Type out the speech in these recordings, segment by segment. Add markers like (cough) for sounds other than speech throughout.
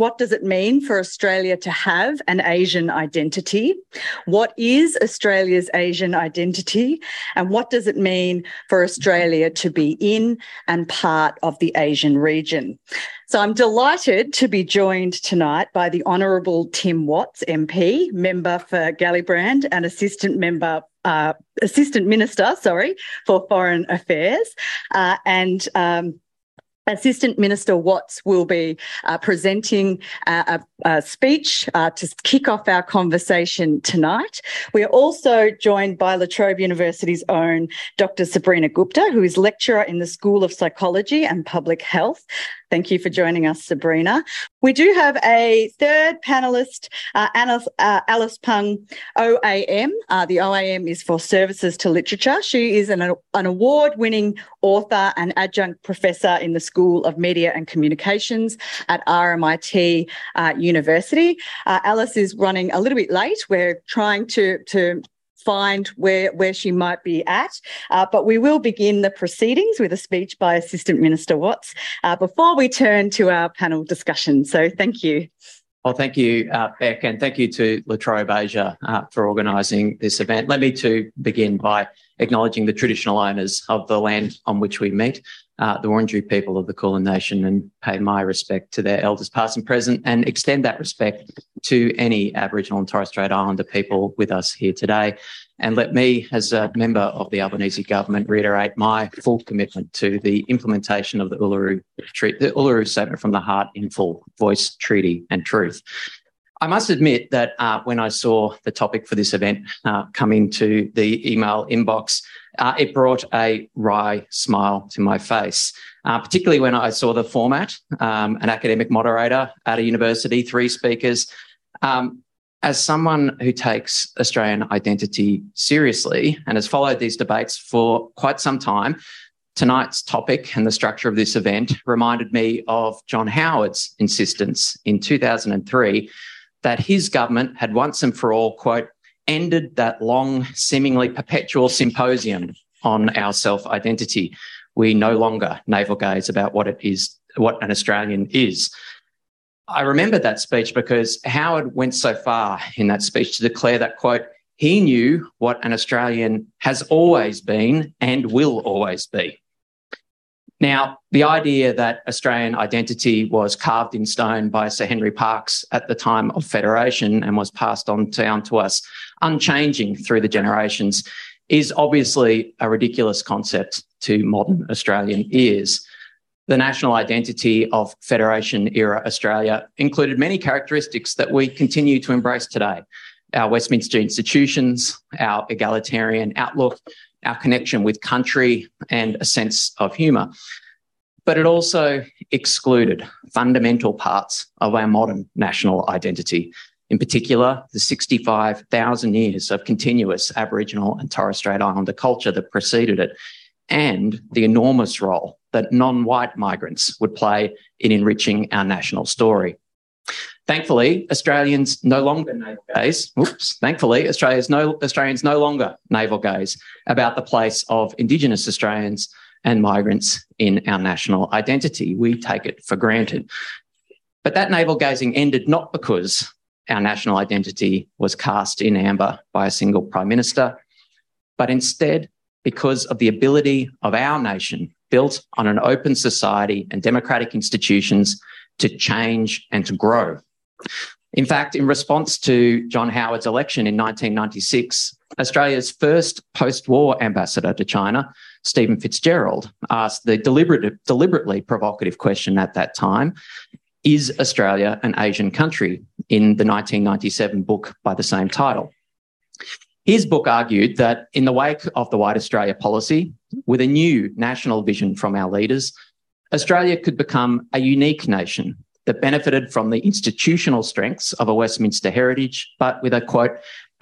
what does it mean for Australia to have an Asian identity? What is Australia's Asian identity? And what does it mean for Australia to be in and part of the Asian region? So I'm delighted to be joined tonight by the Honourable Tim Watts, MP, member for Gellibrand and assistant member uh, assistant minister, sorry, for foreign affairs, uh, and um, Assistant Minister Watts will be uh, presenting a, a speech uh, to kick off our conversation tonight. We are also joined by La Trobe University's own Dr. Sabrina Gupta, who is lecturer in the School of Psychology and Public Health. Thank you for joining us, Sabrina. We do have a third panelist, uh, Alice, uh, Alice Pung, OAM. Uh, the OAM is for Services to Literature. She is an, an award winning author and adjunct professor in the School of Media and Communications at RMIT uh, University. Uh, Alice is running a little bit late. We're trying to, to find where, where she might be at. Uh, but we will begin the proceedings with a speech by Assistant Minister Watts uh, before we turn to our panel discussion. So thank you. Well, thank you, uh, Bec, and thank you to La Trobe Asia uh, for organising this event. Let me to begin by acknowledging the traditional owners of the land on which we meet, uh, the Wurundjeri people of the Kulin Nation, and pay my respect to their elders past and present, and extend that respect to any Aboriginal and Torres Strait Islander people with us here today. And let me, as a member of the Albanese government, reiterate my full commitment to the implementation of the Uluru, the Uluru Statement from the Heart in full, voice, treaty, and truth. I must admit that uh, when I saw the topic for this event uh, come into the email inbox, uh, it brought a wry smile to my face, uh, particularly when I saw the format um, an academic moderator at a university, three speakers. Um, as someone who takes Australian identity seriously and has followed these debates for quite some time, tonight's topic and the structure of this event reminded me of John Howard's insistence in 2003 that his government had once and for all, quote, ended that long, seemingly perpetual symposium on our self identity. We no longer navel gaze about what it is, what an Australian is. I remember that speech because Howard went so far in that speech to declare that, quote, he knew what an Australian has always been and will always be. Now, the idea that Australian identity was carved in stone by Sir Henry Parkes at the time of Federation and was passed on down to us unchanging through the generations is obviously a ridiculous concept to modern Australian ears. The national identity of Federation era Australia included many characteristics that we continue to embrace today. Our Westminster institutions, our egalitarian outlook, our connection with country and a sense of humour. But it also excluded fundamental parts of our modern national identity, in particular, the 65,000 years of continuous Aboriginal and Torres Strait Islander culture that preceded it, and the enormous role that non white migrants would play in enriching our national story. Thankfully, Australians no longer navel gaze. Oops. Thankfully, Australia's no, Australians no longer navel gaze about the place of Indigenous Australians and migrants in our national identity. We take it for granted. But that navel gazing ended not because our national identity was cast in amber by a single prime minister, but instead because of the ability of our nation, built on an open society and democratic institutions, to change and to grow. In fact, in response to John Howard's election in 1996, Australia's first post war ambassador to China, Stephen Fitzgerald, asked the deliberately provocative question at that time Is Australia an Asian country? in the 1997 book by the same title. His book argued that in the wake of the White Australia policy, with a new national vision from our leaders, Australia could become a unique nation that benefited from the institutional strengths of a Westminster heritage, but with a quote,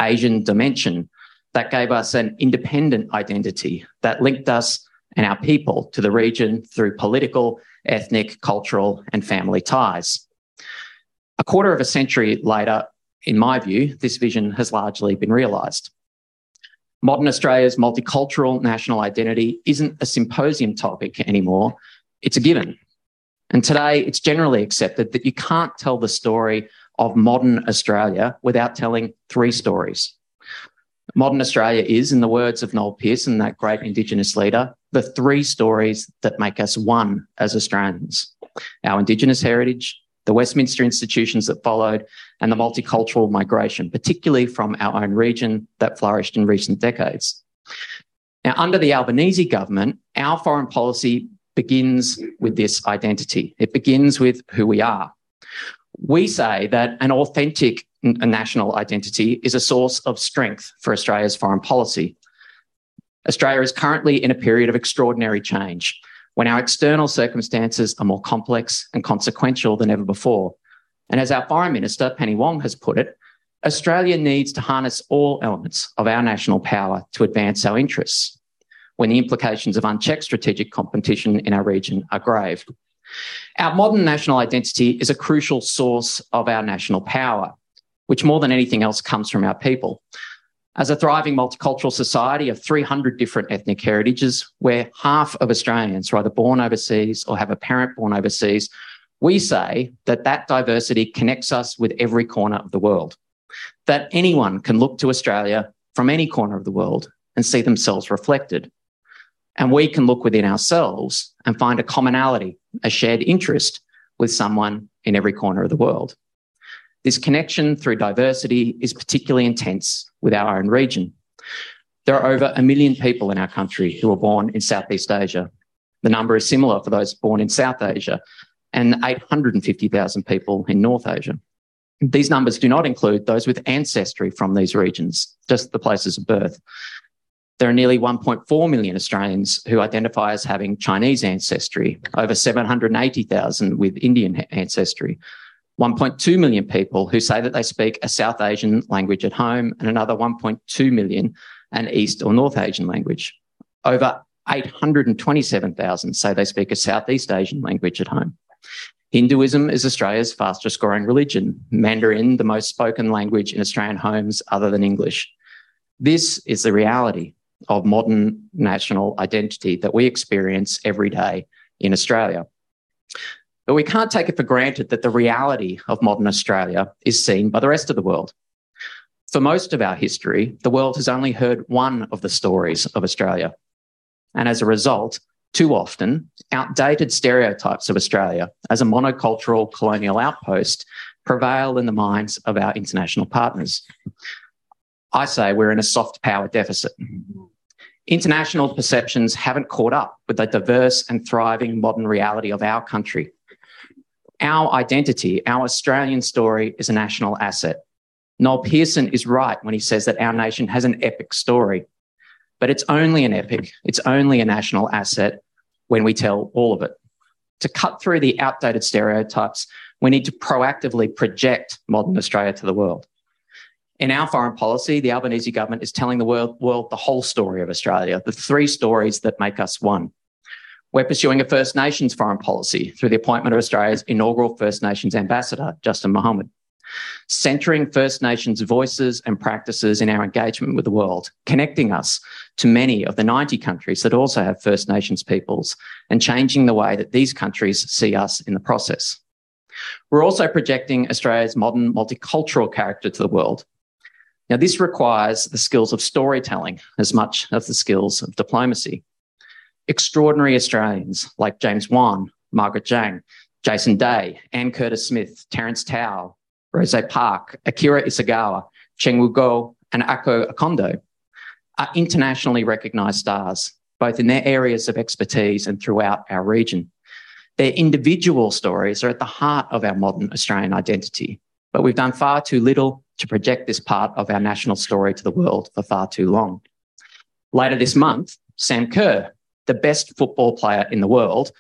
Asian dimension that gave us an independent identity that linked us and our people to the region through political, ethnic, cultural, and family ties. A quarter of a century later, in my view, this vision has largely been realised. Modern Australia's multicultural national identity isn't a symposium topic anymore, it's a given. And today it's generally accepted that you can't tell the story of modern Australia without telling three stories. Modern Australia is, in the words of Noel Pearson, that great Indigenous leader, the three stories that make us one as Australians our Indigenous heritage, the Westminster institutions that followed, and the multicultural migration, particularly from our own region that flourished in recent decades. Now, under the Albanese government, our foreign policy begins with this identity. It begins with who we are. We say that an authentic national identity is a source of strength for Australia's foreign policy. Australia is currently in a period of extraordinary change when our external circumstances are more complex and consequential than ever before. And as our Foreign Minister, Penny Wong, has put it, Australia needs to harness all elements of our national power to advance our interests when the implications of unchecked strategic competition in our region are grave. Our modern national identity is a crucial source of our national power, which more than anything else comes from our people. As a thriving multicultural society of 300 different ethnic heritages, where half of Australians are either born overseas or have a parent born overseas, we say that that diversity connects us with every corner of the world. That anyone can look to Australia from any corner of the world and see themselves reflected. And we can look within ourselves and find a commonality, a shared interest with someone in every corner of the world. This connection through diversity is particularly intense with our own region. There are over a million people in our country who were born in Southeast Asia. The number is similar for those born in South Asia and 850,000 people in North Asia. These numbers do not include those with ancestry from these regions, just the places of birth. There are nearly 1.4 million Australians who identify as having Chinese ancestry, over 780,000 with Indian ancestry, 1.2 million people who say that they speak a South Asian language at home, and another 1.2 million an East or North Asian language. Over 827,000 say they speak a Southeast Asian language at home. Hinduism is Australia's fastest growing religion, Mandarin, the most spoken language in Australian homes other than English. This is the reality of modern national identity that we experience every day in Australia. But we can't take it for granted that the reality of modern Australia is seen by the rest of the world. For most of our history, the world has only heard one of the stories of Australia. And as a result, too often, outdated stereotypes of Australia as a monocultural colonial outpost prevail in the minds of our international partners. I say we're in a soft power deficit. International perceptions haven't caught up with the diverse and thriving modern reality of our country our identity, our Australian story is a national asset. Noel Pearson is right when he says that our nation has an epic story, but it's only an epic, it's only a national asset when we tell all of it. To cut through the outdated stereotypes, we need to proactively project modern Australia to the world. In our foreign policy, the Albanese government is telling the world, world the whole story of Australia, the three stories that make us one. We're pursuing a First Nations foreign policy through the appointment of Australia's inaugural First Nations ambassador, Justin Mohammed. Centering First Nations voices and practices in our engagement with the world, connecting us to many of the 90 countries that also have First Nations peoples, and changing the way that these countries see us in the process. We're also projecting Australia's modern multicultural character to the world. Now, this requires the skills of storytelling as much as the skills of diplomacy extraordinary Australians like James Wan, Margaret Zhang, Jason Day, Anne Curtis Smith, Terence Tao, Rose Park, Akira Isogawa, Cheng Wu Go, and Ako Akondo are internationally recognised stars, both in their areas of expertise and throughout our region. Their individual stories are at the heart of our modern Australian identity, but we've done far too little to project this part of our national story to the world for far too long. Later this month, Sam Kerr, the best football player in the world,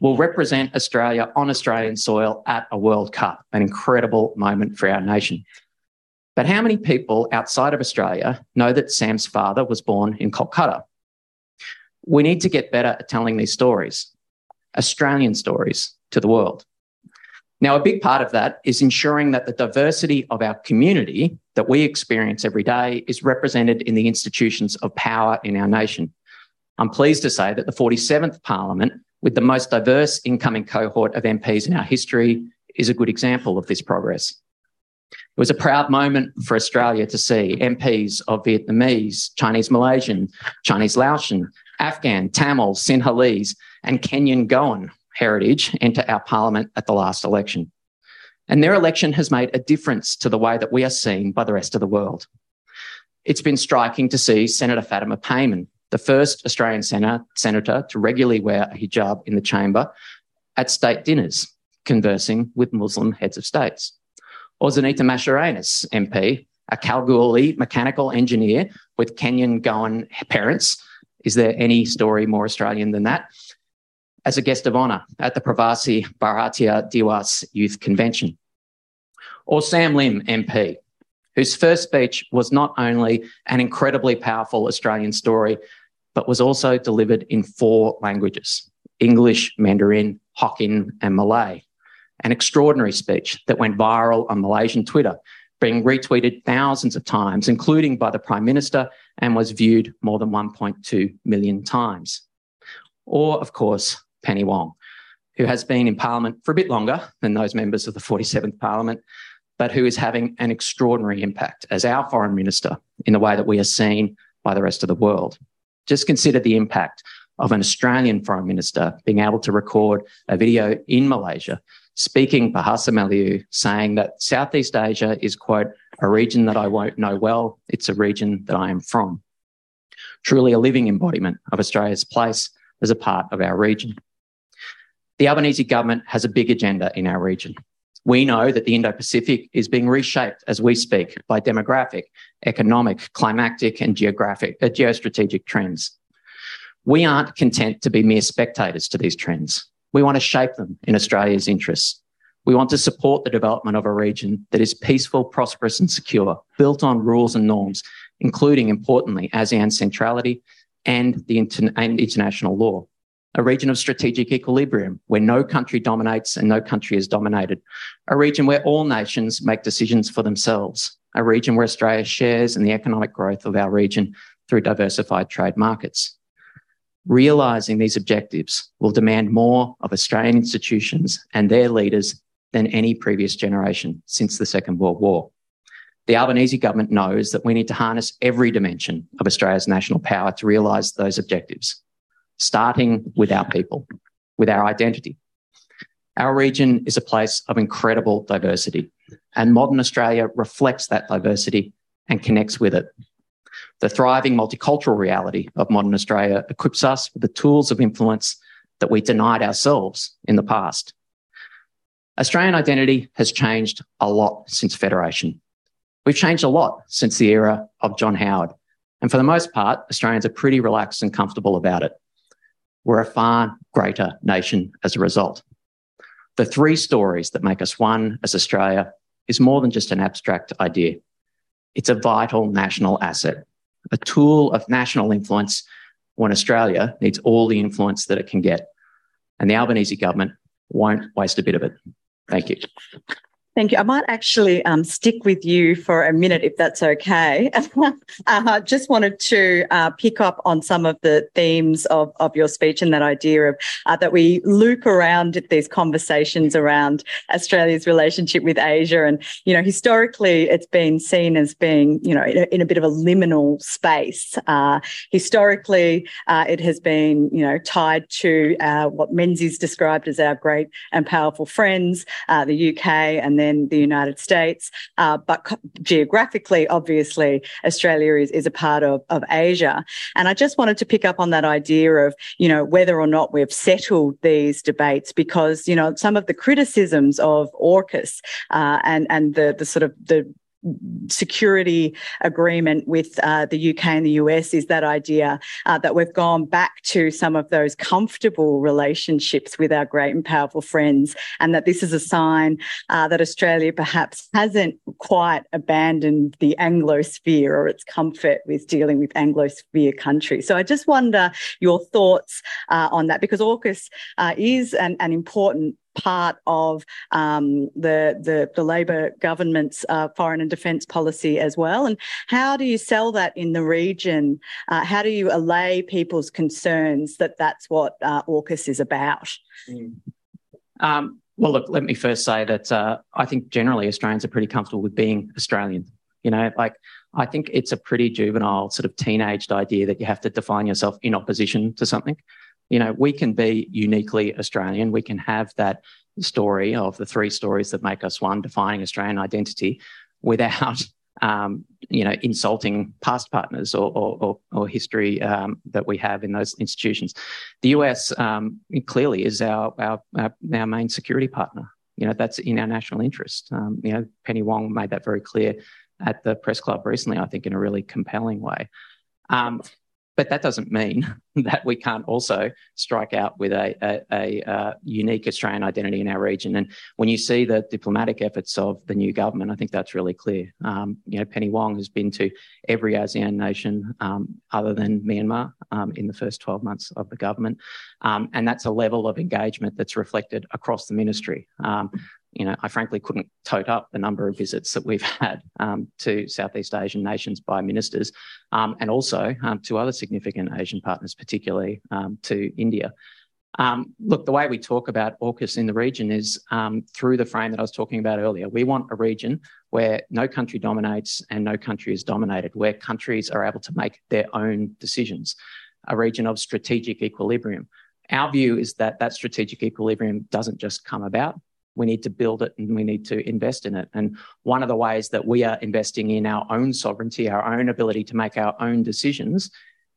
will represent Australia on Australian soil at a World Cup, an incredible moment for our nation. But how many people outside of Australia know that Sam's father was born in Kolkata? We need to get better at telling these stories, Australian stories, to the world. Now, a big part of that is ensuring that the diversity of our community that we experience every day is represented in the institutions of power in our nation. I'm pleased to say that the 47th Parliament with the most diverse incoming cohort of MPs in our history, is a good example of this progress. It was a proud moment for Australia to see MPs of Vietnamese, Chinese Malaysian, Chinese Laotian, Afghan, Tamil, Sinhalese, and Kenyan Goan heritage enter our parliament at the last election. And their election has made a difference to the way that we are seen by the rest of the world. It's been striking to see Senator Fatima Payman, the first Australian senator to regularly wear a hijab in the chamber at state dinners, conversing with Muslim heads of states or Zaneta Mascarenhas MP, a Kalgoorlie mechanical engineer with Kenyan Goan parents. Is there any story more Australian than that? As a guest of honour at the Pravasi Bharatiya Diwas Youth Convention. Or Sam Lim MP, whose first speech was not only an incredibly powerful Australian story, but was also delivered in four languages English, Mandarin, Hokkien, and Malay an extraordinary speech that went viral on Malaysian Twitter, being retweeted thousands of times, including by the Prime Minister, and was viewed more than 1.2 million times. Or, of course, Penny Wong, who has been in Parliament for a bit longer than those members of the 47th Parliament, but who is having an extraordinary impact as our Foreign Minister in the way that we are seen by the rest of the world. Just consider the impact of an Australian Foreign Minister being able to record a video in Malaysia speaking Bahasa Melayu, saying that Southeast Asia is, quote, a region that I won't know well. It's a region that I am from. Truly a living embodiment of Australia's place as a part of our region. The Albanese government has a big agenda in our region. We know that the Indo Pacific is being reshaped as we speak by demographic, economic, climatic, and geographic, uh, geostrategic trends. We aren't content to be mere spectators to these trends. We want to shape them in Australia's interests. We want to support the development of a region that is peaceful, prosperous, and secure, built on rules and norms, including, importantly, ASEAN centrality and the inter- and international law. A region of strategic equilibrium where no country dominates and no country is dominated. A region where all nations make decisions for themselves. A region where Australia shares in the economic growth of our region through diversified trade markets. Realising these objectives will demand more of Australian institutions and their leaders than any previous generation since the Second World War. The Albanese government knows that we need to harness every dimension of Australia's national power to realise those objectives, starting with our people, with our identity. Our region is a place of incredible diversity, and modern Australia reflects that diversity and connects with it the thriving multicultural reality of modern Australia equips us with the tools of influence that we denied ourselves in the past. Australian identity has changed a lot since Federation. We've changed a lot since the era of John Howard. And for the most part, Australians are pretty relaxed and comfortable about it. We're a far greater nation as a result. The three stories that make us one as Australia is more than just an abstract idea. It's a vital national asset a tool of national influence when Australia needs all the influence that it can get. And the Albanese government won't waste a bit of it. Thank you. Thank you. I might actually um, stick with you for a minute, if that's okay. (laughs) uh, just wanted to uh, pick up on some of the themes of, of your speech and that idea of uh, that we loop around these conversations around Australia's relationship with Asia. And, you know, historically, it's been seen as being, you know, in a, in a bit of a liminal space. Uh, historically, uh, it has been, you know, tied to uh, what Menzies described as our great and powerful friends, the UK, and then then the United States. Uh, but co- geographically, obviously, Australia is, is a part of, of Asia. And I just wanted to pick up on that idea of, you know, whether or not we've settled these debates because, you know, some of the criticisms of AUKUS uh, and, and the, the sort of the security agreement with uh, the UK and the US is that idea uh, that we've gone back to some of those comfortable relationships with our great and powerful friends, and that this is a sign uh, that Australia perhaps hasn't quite abandoned the Anglosphere or its comfort with dealing with Anglosphere countries. So I just wonder your thoughts uh, on that because AUKUS uh, is an, an important part of um, the, the, the Labor government's uh, foreign and defence policy as well. And how do you sell that in the region? Uh, how do you allay people's concerns that that's what uh, AUKUS is about? Mm. Um, well, look, let me first say that uh, I think generally Australians are pretty comfortable with being Australian. You know, like I think it's a pretty juvenile sort of teenaged idea that you have to define yourself in opposition to something. You know, we can be uniquely Australian. We can have that story of the three stories that make us one, defining Australian identity, without (laughs) um, you know, insulting past partners or, or, or history um, that we have in those institutions. The US um, clearly is our, our, our, main security partner. You know, that's in our national interest. Um, you know, Penny Wong made that very clear at the press club recently, I think, in a really compelling way. Um, but that doesn't mean (laughs) that we can't also strike out with a, a, a, uh, unique Australian identity in our region. And when you see the diplomatic efforts of the new government, I think that's really clear. Um, you know, Penny Wong has been to every ASEAN nation um, other than Myanmar um, in the first 12 months of the government. Um, and that's a level of engagement that's reflected across the ministry. You know, I frankly couldn't tote up the number of visits that we've (laughs) had um, to Southeast Asian nations by ministers um, and also um, to other significant Asian partners, particularly um, to India. Um, look, the way we talk about AUKUS in the region is um, through the frame that I was talking about earlier. We want a region where no country dominates and no country is dominated, where countries are able to make their own decisions, a region of strategic equilibrium. Our view is that that strategic equilibrium doesn't just come about, we need to build it and we need to invest in it. And one of the ways that we are investing in our own sovereignty, our own ability to make our own decisions,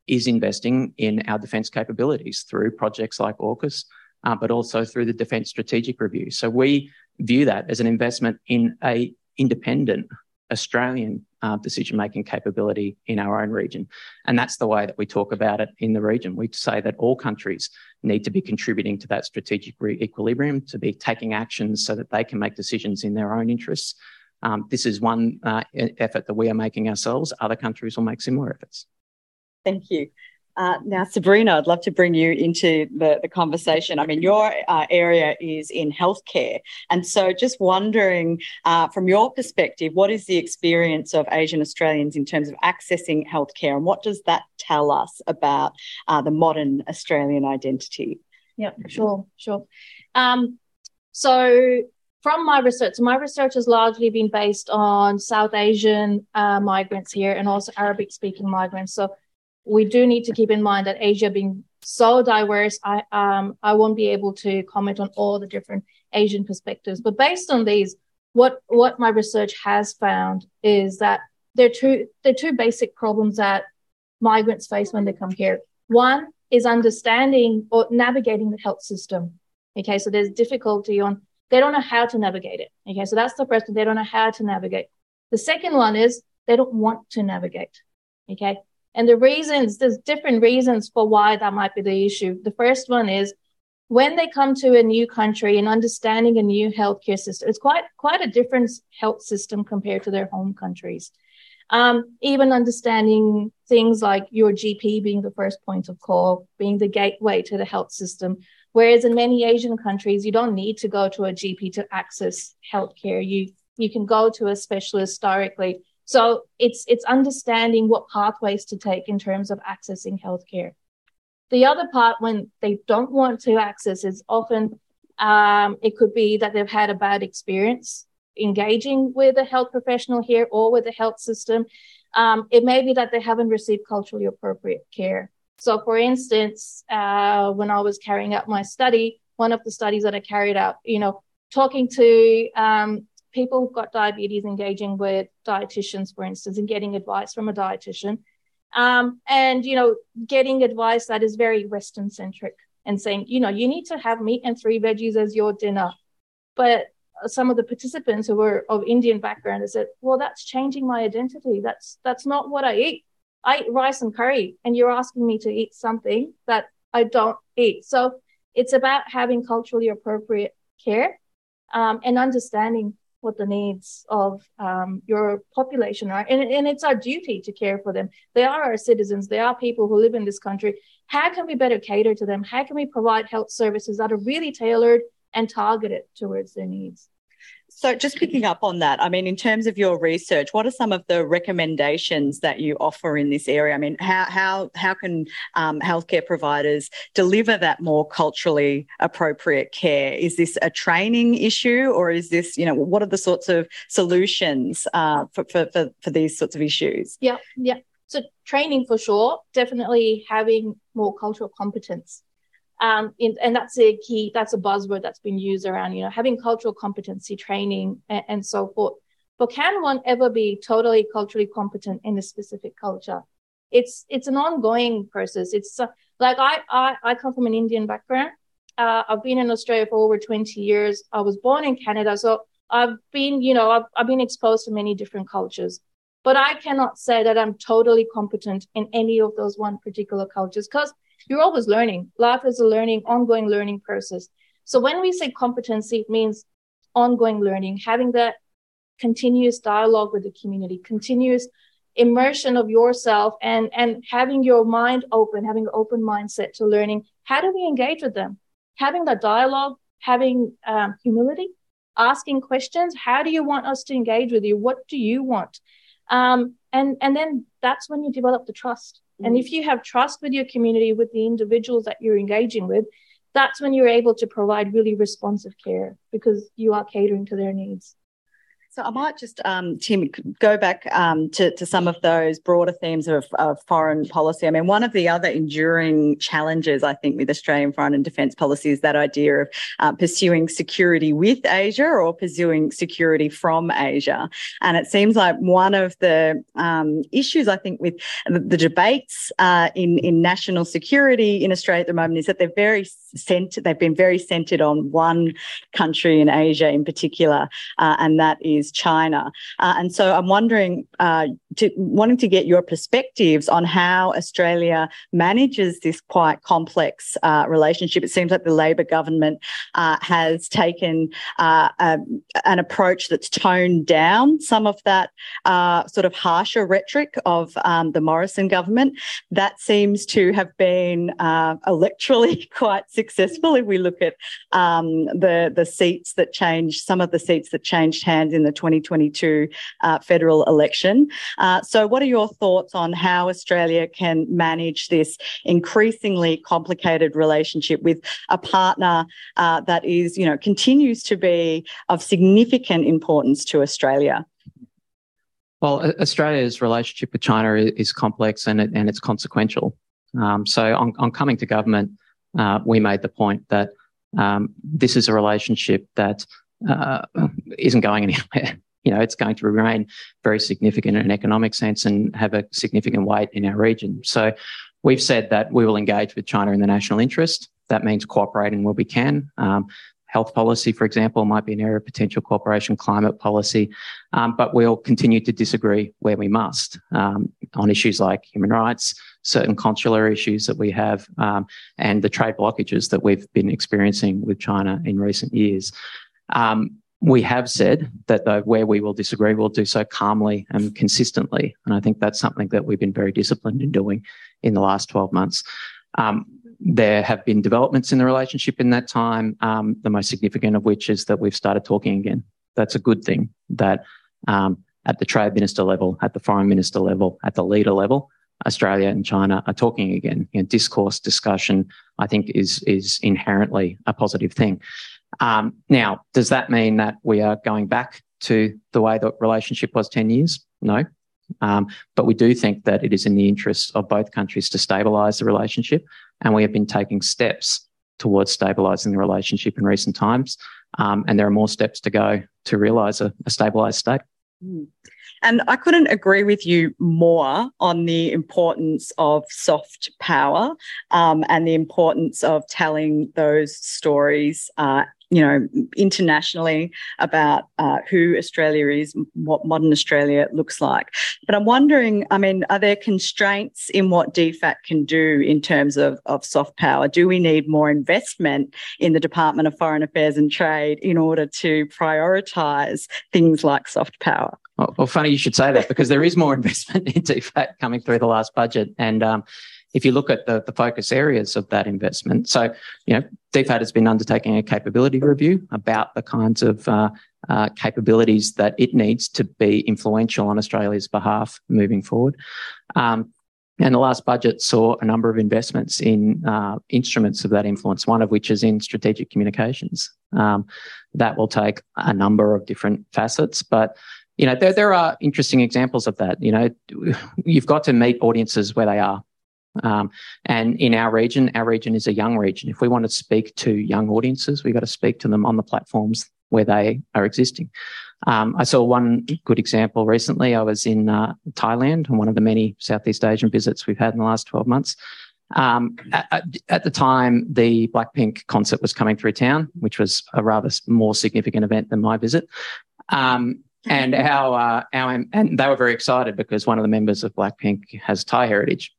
is investing in our defence capabilities through projects like AUKUS, uh, but also through the Defence Strategic Review. So we view that as an investment in a independent Australian uh, decision making capability in our own region. And that's the way that we talk about it in the region. We say that all countries need to be contributing to that strategic re- equilibrium, to be taking actions so that they can make decisions in their own interests. Um, this is one uh, effort that we are making ourselves. Other countries will make similar efforts. Thank you. Uh, now, Sabrina, I'd love to bring you into the, the conversation. I mean, your uh, area is in healthcare. And so, just wondering uh, from your perspective, what is the experience of Asian Australians in terms of accessing healthcare? And what does that tell us about uh, the modern Australian identity? Yeah, sure, sure. Um, so, from my research, my research has largely been based on South Asian uh, migrants here and also Arabic speaking migrants. So, we do need to keep in mind that Asia being so diverse, I um I won't be able to comment on all the different Asian perspectives. But based on these, what what my research has found is that there are two there are two basic problems that migrants face when they come here. One is understanding or navigating the health system. Okay, so there's difficulty on they don't know how to navigate it. Okay, so that's the first one. They don't know how to navigate. The second one is they don't want to navigate. Okay, and the reasons, there's different reasons for why that might be the issue. The first one is when they come to a new country and understanding a new healthcare system, it's quite, quite a different health system compared to their home countries. Um, even understanding things like your GP being the first point of call, being the gateway to the health system. Whereas in many Asian countries, you don't need to go to a GP to access healthcare. You, you can go to a specialist directly so it's it's understanding what pathways to take in terms of accessing healthcare. The other part when they don't want to access is often um, it could be that they've had a bad experience engaging with a health professional here or with the health system. Um, it may be that they haven't received culturally appropriate care. So, for instance, uh, when I was carrying out my study, one of the studies that I carried out, you know, talking to um, people who've got diabetes engaging with dietitians, for instance, and getting advice from a dietitian. Um, and, you know, getting advice that is very Western centric and saying, you know, you need to have meat and three veggies as your dinner. But some of the participants who were of Indian background said, well, that's changing my identity. That's, that's not what I eat. I eat rice and curry and you're asking me to eat something that I don't eat. So it's about having culturally appropriate care um, and understanding what the needs of um, your population are. And, and it's our duty to care for them. They are our citizens. They are people who live in this country. How can we better cater to them? How can we provide health services that are really tailored and targeted towards their needs. So, just picking up on that, I mean, in terms of your research, what are some of the recommendations that you offer in this area? I mean, how how how can um, healthcare providers deliver that more culturally appropriate care? Is this a training issue, or is this, you know, what are the sorts of solutions uh, for, for, for for these sorts of issues? Yeah, yeah. So, training for sure. Definitely having more cultural competence um, in, and that's a key, that's a buzzword that's been used around, you know, having cultural competency training and, and so forth. But can one ever be totally culturally competent in a specific culture? It's, it's an ongoing process. It's uh, like I, I, I come from an Indian background. Uh, I've been in Australia for over 20 years. I was born in Canada. So I've been, you know, I've, I've been exposed to many different cultures, but I cannot say that I'm totally competent in any of those one particular cultures because you're always learning. Life is a learning, ongoing learning process. So when we say competency, it means ongoing learning, having that continuous dialogue with the community, continuous immersion of yourself and, and having your mind open, having an open mindset to learning. How do we engage with them? Having that dialogue, having um, humility, asking questions. How do you want us to engage with you? What do you want? Um, and, and then that's when you develop the trust. And if you have trust with your community, with the individuals that you're engaging with, that's when you're able to provide really responsive care because you are catering to their needs. So I might just, um, Tim, go back um, to, to some of those broader themes of, of, foreign policy. I mean, one of the other enduring challenges, I think, with Australian foreign and defence policy is that idea of uh, pursuing security with Asia or pursuing security from Asia. And it seems like one of the um, issues, I think, with the, debates uh, in, in national security in Australia at the moment is that they're very centered, they've been very centered on one country in Asia in particular, uh, and that is China. Uh, and so I'm wondering, uh, to, wanting to get your perspectives on how Australia manages this quite complex uh, relationship. It seems like the Labor government uh, has taken uh, a, an approach that's toned down some of that uh, sort of harsher rhetoric of um, the Morrison government. That seems to have been electorally (laughs) quite successful if we look at um, the the seats that changed, some of the seats that changed hands in the the 2022 uh, federal election. Uh, so, what are your thoughts on how Australia can manage this increasingly complicated relationship with a partner uh, that is, you know, continues to be of significant importance to Australia? Well, Australia's relationship with China is complex and, it, and it's consequential. Um, so, on, on, coming to government, uh, we made the point that um, this is a relationship that uh, isn't going anywhere. (laughs) You know, it's going to remain very significant in an economic sense and have a significant weight in our region. So we've said that we will engage with China in the national interest. That means cooperating where we can. Um, health policy, for example, might be an area of potential cooperation, climate policy, um, but we'll continue to disagree where we must um, on issues like human rights, certain consular issues that we have, um, and the trade blockages that we've been experiencing with China in recent years. Um, we have said that though where we will disagree, we'll do so calmly and consistently. And I think that's something that we've been very disciplined in doing in the last 12 months. Um, there have been developments in the relationship in that time, um, the most significant of which is that we've started talking again. That's a good thing that um, at the trade minister level, at the foreign minister level, at the leader level, Australia and China are talking again. You know, discourse, discussion, I think is, is inherently a positive thing. Um, now, does that mean that we are going back to the way the relationship was 10 years? No. Um, but we do think that it is in the interests of both countries to stabilise the relationship. And we have been taking steps towards stabilising the relationship in recent times. Um, and there are more steps to go to realise a, a stabilised state. Mm. And I couldn't agree with you more on the importance of soft power um, and the importance of telling those stories uh, you know, internationally about uh, who Australia is, what modern Australia looks like. But I'm wondering, I mean, are there constraints in what DFAT can do in terms of, of soft power? Do we need more investment in the Department of Foreign Affairs and Trade in order to prioritise things like soft power? Well, funny you should say that because there is more (laughs) investment in DFAT coming through the last budget. And um, if you look at the, the focus areas of that investment, so, you know, DFAT has been undertaking a capability review about the kinds of uh, uh, capabilities that it needs to be influential on Australia's behalf moving forward. Um, and the last budget saw a number of investments in uh, instruments of that influence, one of which is in strategic communications. Um, that will take a number of different facets, but you know, there, there are interesting examples of that. You know, you've got to meet audiences where they are. Um, and in our region, our region is a young region. If we want to speak to young audiences, we've got to speak to them on the platforms where they are existing. Um, I saw one good example recently. I was in uh, Thailand on one of the many Southeast Asian visits we've had in the last 12 months. Um, at, at, the time, the Blackpink concert was coming through town, which was a rather more significant event than my visit. Um, and our, uh, our, and they were very excited because one of the members of Blackpink has Thai heritage.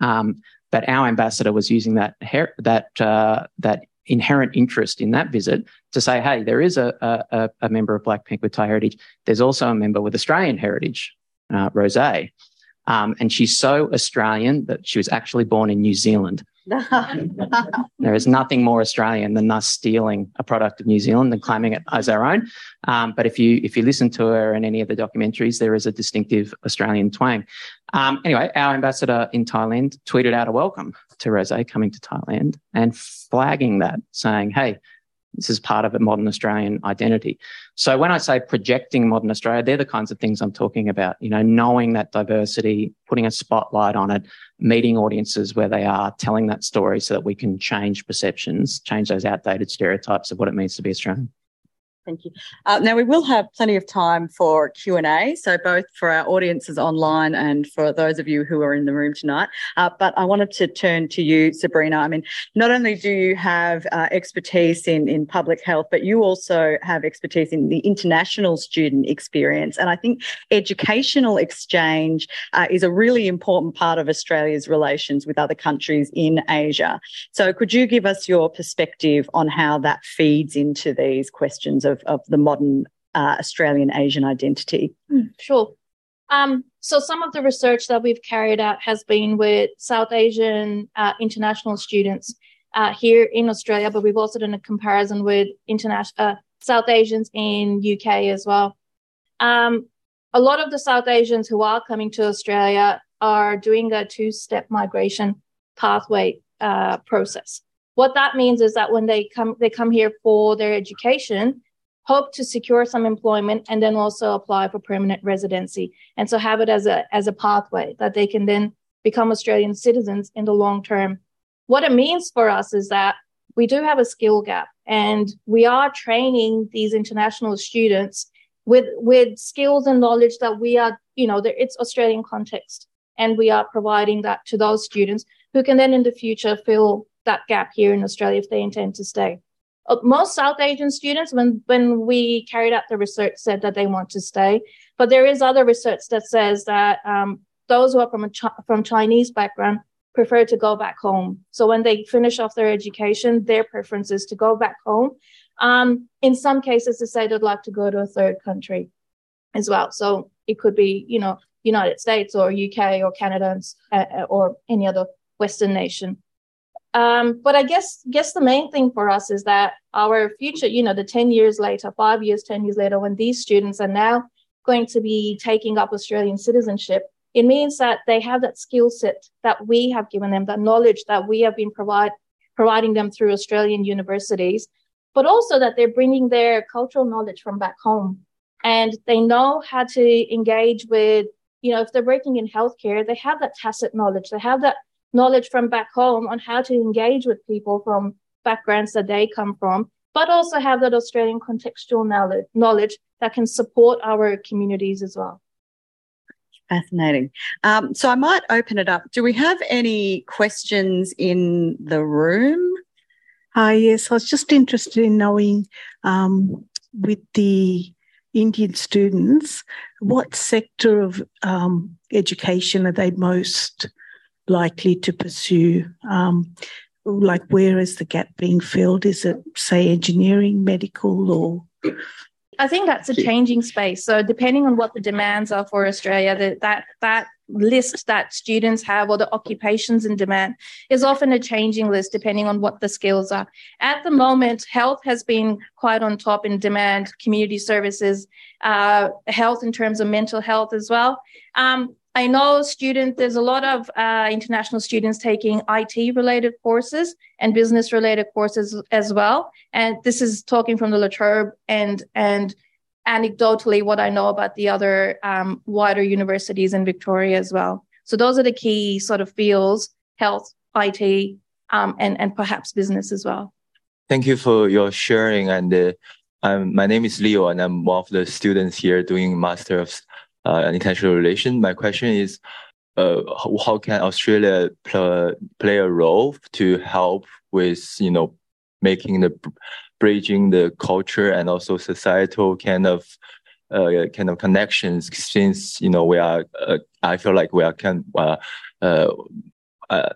Um, but our ambassador was using that her- that uh, that inherent interest in that visit to say, hey, there is a, a, a member of Blackpink with Thai heritage. There's also a member with Australian heritage, uh, Rose. Um, and she's so Australian that she was actually born in New Zealand. (laughs) there is nothing more Australian than us stealing a product of New Zealand and claiming it as our own. Um, but if you if you listen to her in any of the documentaries, there is a distinctive Australian twang. Um, anyway, our ambassador in Thailand tweeted out a welcome to Rose coming to Thailand and flagging that, saying, "Hey, this is part of a modern Australian identity. So when I say projecting modern Australia, they're the kinds of things I'm talking about. You know, knowing that diversity, putting a spotlight on it, meeting audiences where they are, telling that story so that we can change perceptions, change those outdated stereotypes of what it means to be Australian. Thank you. Uh, now we will have plenty of time for Q and A, so both for our audiences online and for those of you who are in the room tonight. Uh, but I wanted to turn to you, Sabrina. I mean, not only do you have uh, expertise in in public health, but you also have expertise in the international student experience, and I think educational exchange uh, is a really important part of Australia's relations with other countries in Asia. So, could you give us your perspective on how that feeds into these questions of of, of the modern uh, Australian Asian identity? Hmm, sure. Um, so some of the research that we've carried out has been with South Asian uh, international students uh, here in Australia, but we've also done a comparison with international uh, South Asians in UK as well. Um, a lot of the South Asians who are coming to Australia are doing a two-step migration pathway uh, process. What that means is that when they come, they come here for their education, hope to secure some employment and then also apply for permanent residency and so have it as a as a pathway that they can then become australian citizens in the long term. What it means for us is that we do have a skill gap and we are training these international students with with skills and knowledge that we are you know it's australian context and we are providing that to those students who can then in the future fill that gap here in australia if they intend to stay most South Asian students, when, when we carried out the research, said that they want to stay. But there is other research that says that um, those who are from a Ch- from Chinese background prefer to go back home. So when they finish off their education, their preference is to go back home. Um, in some cases, to say they'd like to go to a third country as well. So it could be, you know, United States or UK or Canada uh, or any other Western nation. Um, but I guess guess the main thing for us is that our future, you know, the 10 years later, five years, 10 years later, when these students are now going to be taking up Australian citizenship, it means that they have that skill set that we have given them, that knowledge that we have been provide, providing them through Australian universities, but also that they're bringing their cultural knowledge from back home. And they know how to engage with, you know, if they're working in healthcare, they have that tacit knowledge, they have that knowledge from back home on how to engage with people from backgrounds that they come from, but also have that Australian contextual knowledge, knowledge that can support our communities as well. Fascinating. Um, so I might open it up. Do we have any questions in the room? Hi, yes, I was just interested in knowing um, with the Indian students, what sector of um, education are they most likely to pursue? Um, like, where is the gap being filled? Is it, say, engineering, medical, or? I think that's a changing space. So depending on what the demands are for Australia, that that, that list that students have or the occupations in demand is often a changing list depending on what the skills are. At the moment, health has been quite on top in demand, community services, uh, health in terms of mental health as well. Um, I know students, there's a lot of uh, international students taking IT related courses and business related courses as well. And this is talking from the La Trobe and, and anecdotally what I know about the other um, wider universities in Victoria as well. So those are the key sort of fields, health, IT, um, and, and perhaps business as well. Thank you for your sharing. And uh, my name is Leo, and I'm one of the students here doing Master of uh, International Relations. My question is, uh, how can Australia pl- play a role to help with, you know, making the bridging the culture and also societal kind of uh, kind of connections since you know we are uh, I feel like we are kind uh,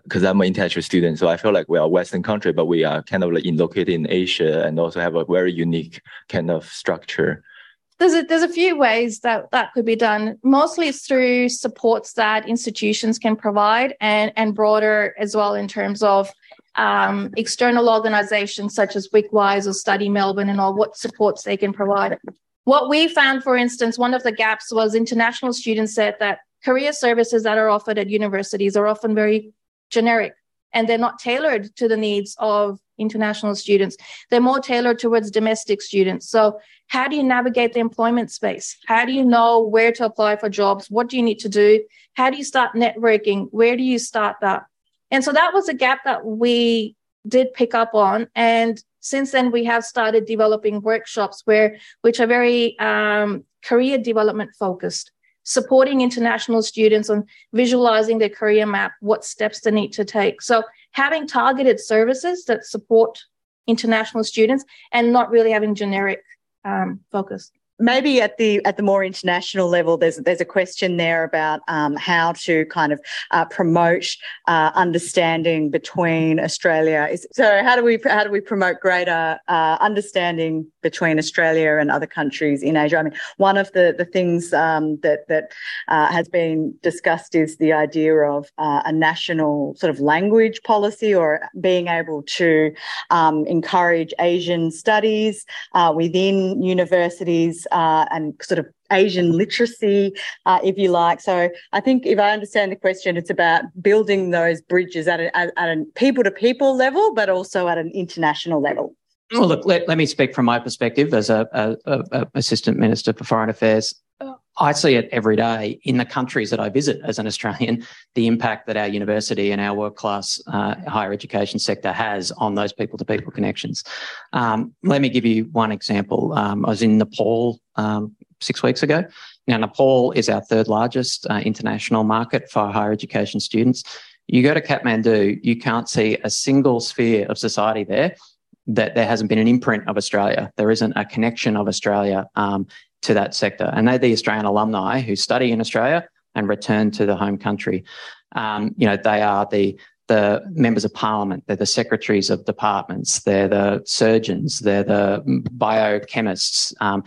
because uh, I'm an international student, so I feel like we are a Western country, but we are kind of like located in Asia and also have a very unique kind of structure. There's a, there's a few ways that that could be done. Mostly it's through supports that institutions can provide, and and broader as well in terms of um, external organizations such as WICWise or Study Melbourne and all what supports they can provide. What we found, for instance, one of the gaps was international students said that career services that are offered at universities are often very generic and they're not tailored to the needs of international students. They're more tailored towards domestic students. So, how do you navigate the employment space? How do you know where to apply for jobs? What do you need to do? How do you start networking? Where do you start that? And so that was a gap that we did pick up on. And since then, we have started developing workshops where, which are very um, career development focused, supporting international students on visualizing their career map, what steps they need to take. So having targeted services that support international students and not really having generic um, focus maybe at the at the more international level, there's there's a question there about um, how to kind of uh, promote uh, understanding between Australia. So how do we how do we promote greater uh, understanding between Australia and other countries in Asia? I mean, one of the the things um, that that uh, has been discussed is the idea of uh, a national sort of language policy or being able to um, encourage Asian studies uh, within universities uh, and sort of Asian literacy, uh, if you like. So I think if I understand the question, it's about building those bridges at a, at a people to people level, but also at an international level. Well, look, let, let me speak from my perspective as a, a, a assistant minister for foreign affairs. I see it every day in the countries that I visit as an Australian, (laughs) the impact that our university and our world class uh, higher education sector has on those people to people connections. Um, let me give you one example. Um, I was in Nepal um, six weeks ago. Now, Nepal is our third largest uh, international market for higher education students. You go to Kathmandu, you can't see a single sphere of society there that there hasn't been an imprint of Australia. There isn't a connection of Australia um, to that sector. And they're the Australian alumni who study in Australia and return to the home country. Um, you know, they are the the members of parliament, they're the secretaries of departments, they're the surgeons, they're the biochemists. Um,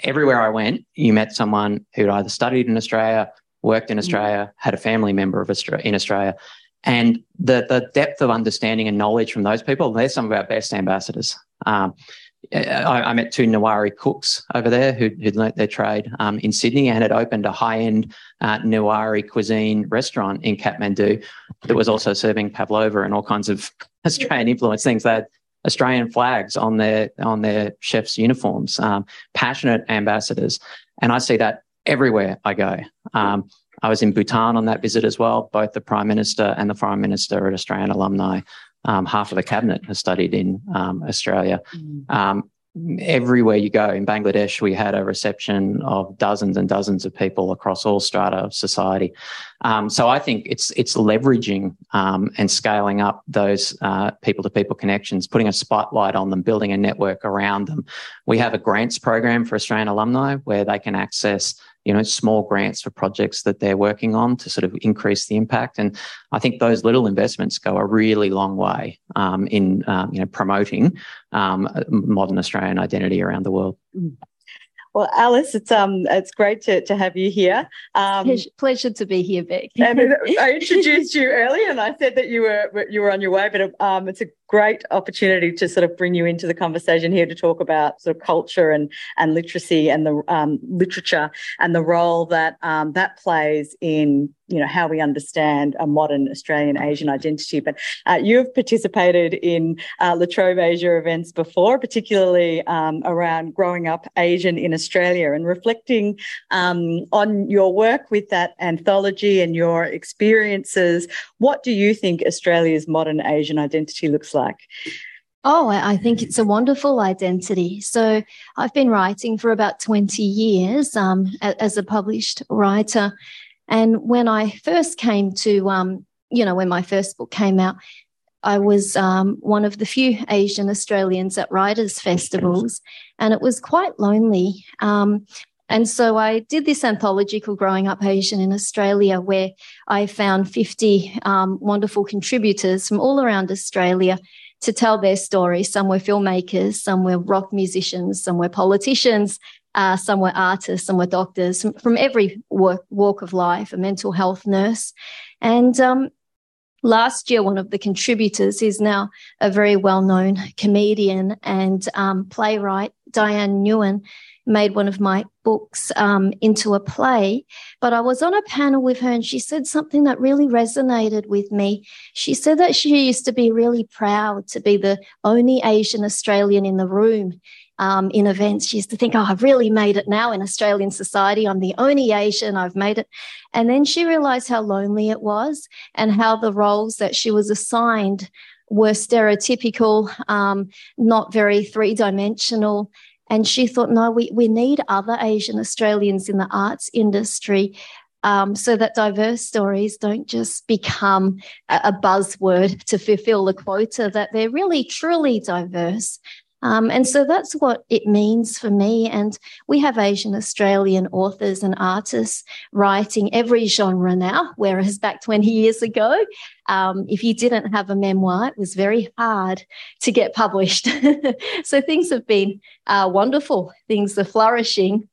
everywhere I went, you met someone who'd either studied in Australia, worked in Australia, had a family member of Australia, in Australia. And the, the depth of understanding and knowledge from those people, they're some of our best ambassadors. Um, I, I, met two Newari cooks over there who'd, who'd learnt their trade um, in Sydney and had opened a high-end uh, Newari cuisine restaurant in Kathmandu that was also serving pavlova and all kinds of (laughs) Australian influence things. They had Australian flags on their on their chefs' uniforms. Um, passionate ambassadors, and I see that everywhere I go. Um, I was in Bhutan on that visit as well. Both the Prime Minister and the Foreign Minister are Australian alumni um, half of the cabinet has studied in um, Australia. Mm. Um, everywhere you go in Bangladesh, we had a reception of dozens and dozens of people across all strata of society. Um, so I think it's it's leveraging um, and scaling up those people to people connections, putting a spotlight on them, building a network around them. We have a grants program for Australian alumni where they can access you know, small grants for projects that they're working on to sort of increase the impact. And I think those little investments go a really long way um, in, um, you know, promoting um, modern Australian identity around the world. Well, Alice, it's um, it's great to, to have you here. Um, pleasure, pleasure to be here, Bec. and (laughs) I introduced you earlier, and I said that you were you were on your way, but um, it's a great opportunity to sort of bring you into the conversation here to talk about sort of culture and and literacy and the um, literature and the role that um, that plays in you know how we understand a modern Australian Asian identity. But uh, you have participated in uh, La Asia events before, particularly um, around growing up Asian in Australia and reflecting um, on your work with that anthology and your experiences. What do you think Australia's modern Asian identity looks like? Oh, I think it's a wonderful identity. So I've been writing for about 20 years um, as a published writer. And when I first came to, um, you know, when my first book came out, I was um, one of the few Asian Australians at writers' festivals, and it was quite lonely. Um, and so I did this anthology called Growing Up Asian in Australia, where I found 50 um, wonderful contributors from all around Australia to tell their stories. Some were filmmakers, some were rock musicians, some were politicians, uh, some were artists, some were doctors from, every work, walk of life, a mental health nurse. And um, last year, one of the contributors is now a very well known comedian and um, playwright, Diana Nguyen made one of my books um, into a play. But I was on a panel with her and she said something that really resonated with me. She said that she used to be really proud to be the only Asian Australian in the room. Um, in events, she used to think, Oh, I've really made it now in Australian society. I'm the only Asian, I've made it. And then she realized how lonely it was and how the roles that she was assigned were stereotypical, um, not very three dimensional. And she thought, no, we, we need other Asian Australians in the arts industry um, so that diverse stories don't just become a, a, buzzword to fulfill the quota, that they're really truly diverse. Um, and so that's what it means for me. And we have Asian Australian authors and artists writing every genre now, whereas back 20 years ago, um, if you didn't have a memoir, it was very hard to get published. (laughs) so things have been uh, wonderful, things are flourishing.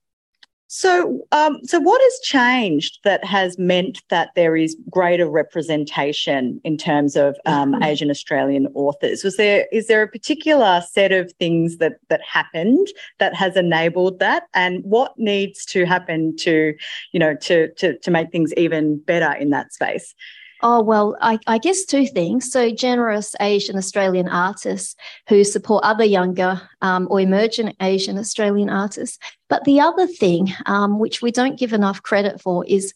So, um, so what has changed that has meant that there is greater representation in terms of um, mm-hmm. (laughs) Asian Australian authors? Was there is there a particular set of things that that happened that has enabled that, and what needs to happen to, you know, to to to make things even better in that space? Oh, well, I, I, guess two things. So, generous Asian Australian artists who support other younger um, or emergent Asian Australian artists. But the other thing, um, which we don't give enough credit for, is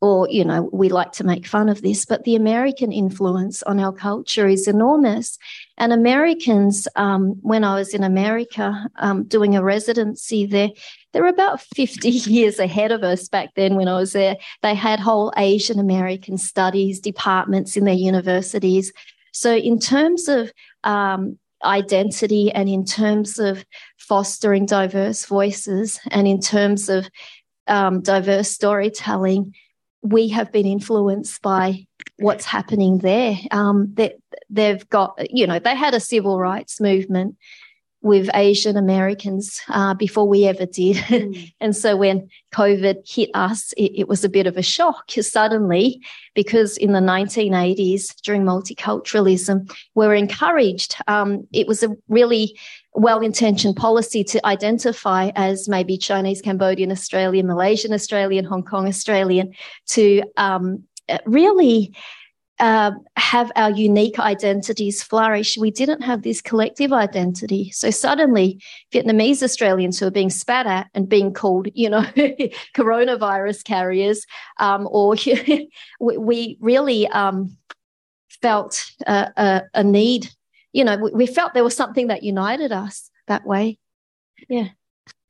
or, you know, we like to make fun of this, but the American influence on our culture is enormous. And Americans, um, when I was in America um, doing a residency there, they were about (laughs) 50 years ahead of us back then when I was there. They had whole Asian American studies departments in their universities. So, in terms of um, identity and in terms of fostering diverse voices and in terms of um, diverse storytelling, we have been influenced by what's happening there. Um, they, they've got, you know, they had a civil rights movement with Asian Americans uh, before we ever did. (laughs) Mm. and so when COVID hit us, it, it, was a bit of a shock suddenly because in the 1980s, during multiculturalism, we were encouraged. Um, it was a really well intentioned policy to identify as maybe Chinese, Cambodian, Australian, Malaysian, Australian, Hong Kong, Australian to um, really uh, have our unique identities flourish. We didn't have this collective identity. So suddenly, Vietnamese Australians who are being spat at and being called, you know, (laughs) coronavirus carriers, um, or (laughs) we really um, felt a, a, a, need. You know, we, we felt there was something that united us that way. Yeah.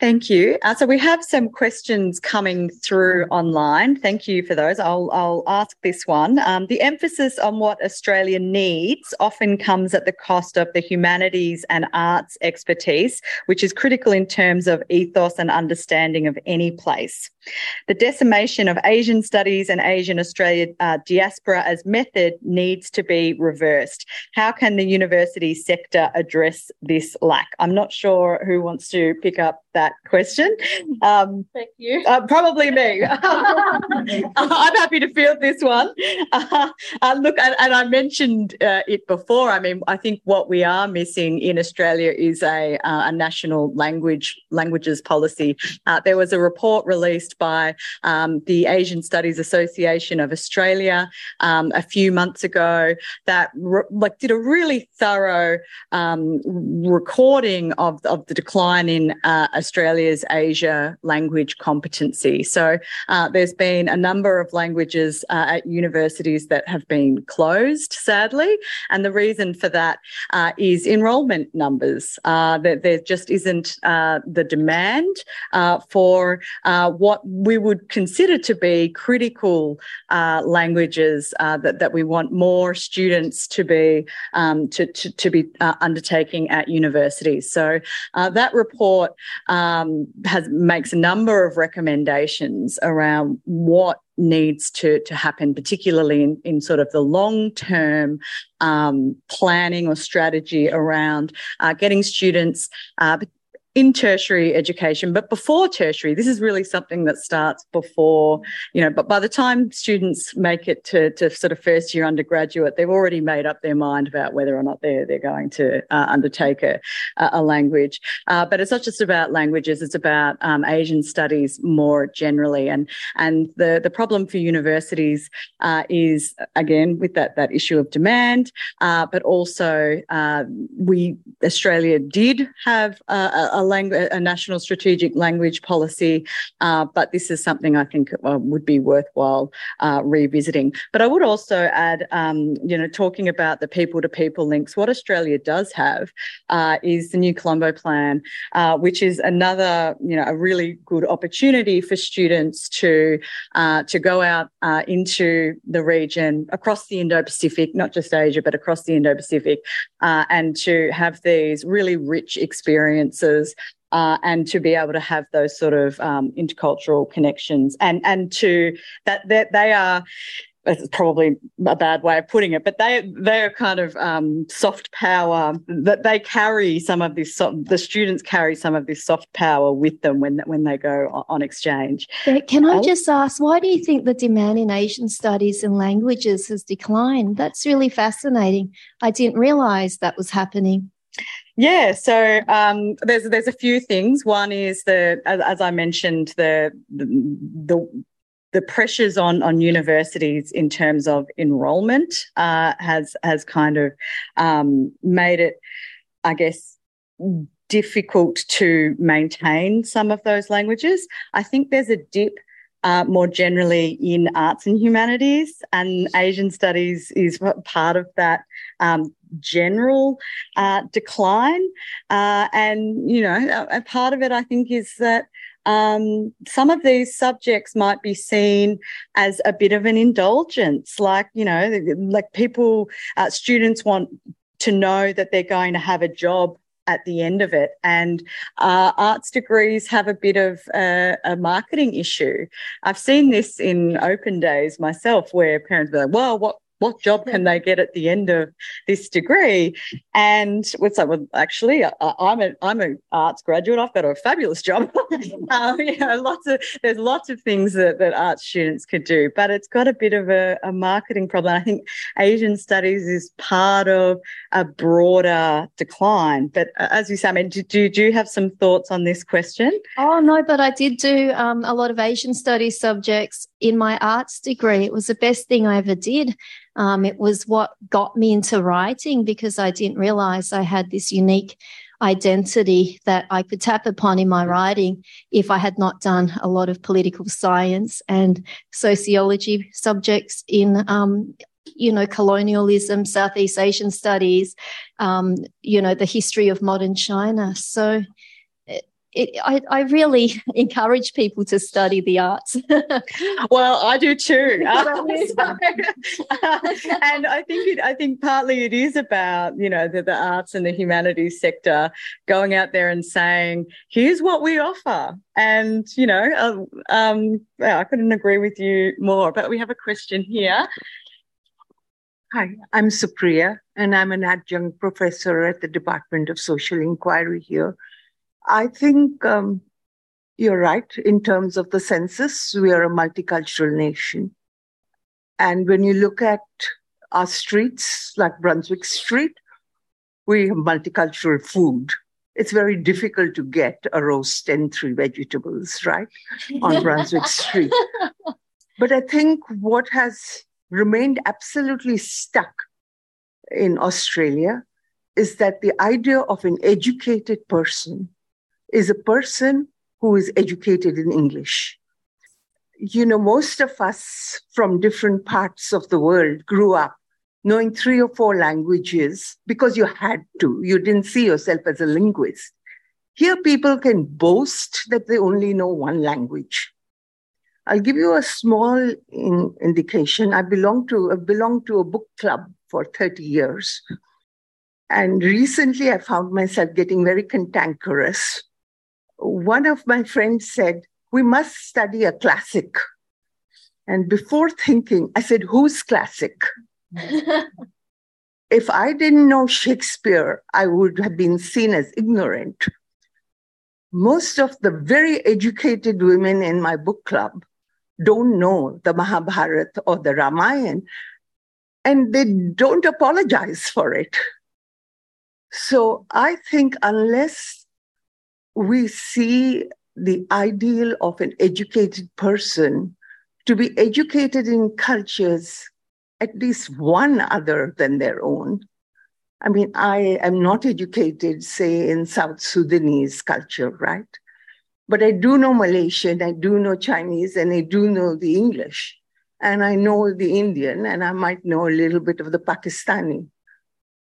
Thank you. Uh, so we have some questions coming through online. Thank you for those. I'll, I'll ask this one. Um, the emphasis on what Australia needs often comes at the cost of the humanities and arts expertise, which is critical in terms of ethos and understanding of any place. The decimation of Asian studies and Asian Australia uh, diaspora as method needs to be reversed. How can the university sector address this lack? I'm not sure who wants to pick up that that question. Um, Thank you. uh, probably me. (laughs) I'm happy to field this one. Uh, uh, look, and, and, I mentioned uh, it before. I mean, I think what we are missing in Australia is a, uh, a national language languages policy. Uh, there was a report released by um, the Asian Studies Association of Australia um, a few months ago that re- like did a really thorough um, recording of, of the decline in Australia's Asia language competency. So there's been a number of languages uh, at universities that have been closed, sadly. And the reason for that uh, is enrolment numbers. Uh, that there just isn't uh, the demand uh, for uh, what we would consider to be critical languages that, that we want more students to be um, to, to, to, be undertaking at universities. So that report um, has makes a number of recommendations around what needs to, to happen, particularly in, in sort of the long term um, planning or strategy around uh, getting students, uh, in tertiary education, but before tertiary, this is really something that starts before, you know, but by the time students make it to, to sort of first year undergraduate, they've already made up their mind about whether or not they're, they're going to uh, undertake a, a language. Uh, but it's not just about languages, it's about um, Asian studies more generally. And, and the, the problem for universities uh, is, again, with that, that issue of demand, uh, but also uh, we, Australia did have a, a a, language, a national strategic language policy, uh, but this is something I think uh, would be worthwhile uh, revisiting. But I would also add, um, you know, talking about the people to people links, what Australia does have uh, is the new Colombo Plan, uh, which is another, you know, a really good opportunity for students to uh, to go out into the region across the Indo-Pacific, not just Asia, but across the Indo-Pacific, and to have these really rich experiences uh, and to be able to have those sort of um, intercultural connections and and to that that they are it's probably a bad way of putting it, but they they are kind of um, soft power that they carry some of this. The students carry some of this soft power with them when when they go on exchange. Can I just ask, why do you think the demand in Asian studies and languages has declined? That's really fascinating. I didn't realise that was happening. Yeah, so um, there's there's a few things. One is the as, as I mentioned the, the the pressures on on universities in terms of enrolment uh, has has kind of um, made it, I guess, difficult to maintain some of those languages. I think there's a dip uh, more generally in arts and humanities, and Asian studies is part of that um, general uh, decline. Uh, and, you know, a, a, part of it, I think, is that um, some of these subjects might be seen as a bit of an indulgence, like, you know, like people, uh, students want to know that they're going to have a job at the end of it. And uh, arts degrees have a bit of a, a, marketing issue. I've seen this in open days myself, where parents are like, "Well, what what job can they get at the end of this degree? And what's that? Well, actually, I, am a I'm an arts graduate. I've got a fabulous job. (laughs) um, you know, lots of there's lots of things that, that arts students could do, but it's got a bit of a, a marketing problem. I think Asian studies is part of a broader decline. But uh, as you say, I mean, do, do, do you have some thoughts on this question? Oh no, but I did do um, a lot of Asian studies subjects in my arts degree. It was the best thing I ever did. Um, it was what got me into writing because I didn't realize I had this unique identity that I could tap upon in my writing if I had not done a lot of political science and sociology subjects in um, you know, colonialism, Southeast Asian studies, um, you know, the history of modern China. So it, I, I, really (laughs) encourage people to study the arts. (laughs) well, I do too, uh, (laughs) so, and I think it, I think partly it is about you know the, the arts and the humanities sector going out there and saying, "Here's what we offer," and you know, uh, um, yeah, I couldn't agree with you more. But we have a question here. Hi, I'm Supriya, and I'm an adjunct professor at the Department of Social Inquiry here I think um, you're right. In terms of the census, we are a multicultural nation. And when you look at our streets, like Brunswick Street, we have multicultural food. It's very difficult to get a roast and three vegetables, right, on (laughs) Brunswick Street. But I think what has remained absolutely stuck in Australia is that the idea of an educated person is a person who is educated in English. You know, most of us from different parts of the world grew up knowing three or four languages because you had to. You didn't see yourself as a linguist. Here, people can boast that they only know one language. I'll give you a small in, indication. I belong to I belong to a book club for 30 years. And recently I found myself getting very cantankerous. One of my friends said, We must study a classic. And before thinking, I said, Who's classic? (laughs) if I didn't know Shakespeare, I would have been seen as ignorant. Most of the very educated women in my book club don't know the Mahabharata or the Ramayana, and they don't apologize for it. So I think unless we see the ideal of an educated person to be educated in cultures at least one other than their own. I mean, I am not educated, say, in South Sudanese culture, right? But I do know Malaysian, I do know Chinese, and I do know the English. And I know the Indian, and I might know a little bit of the Pakistani.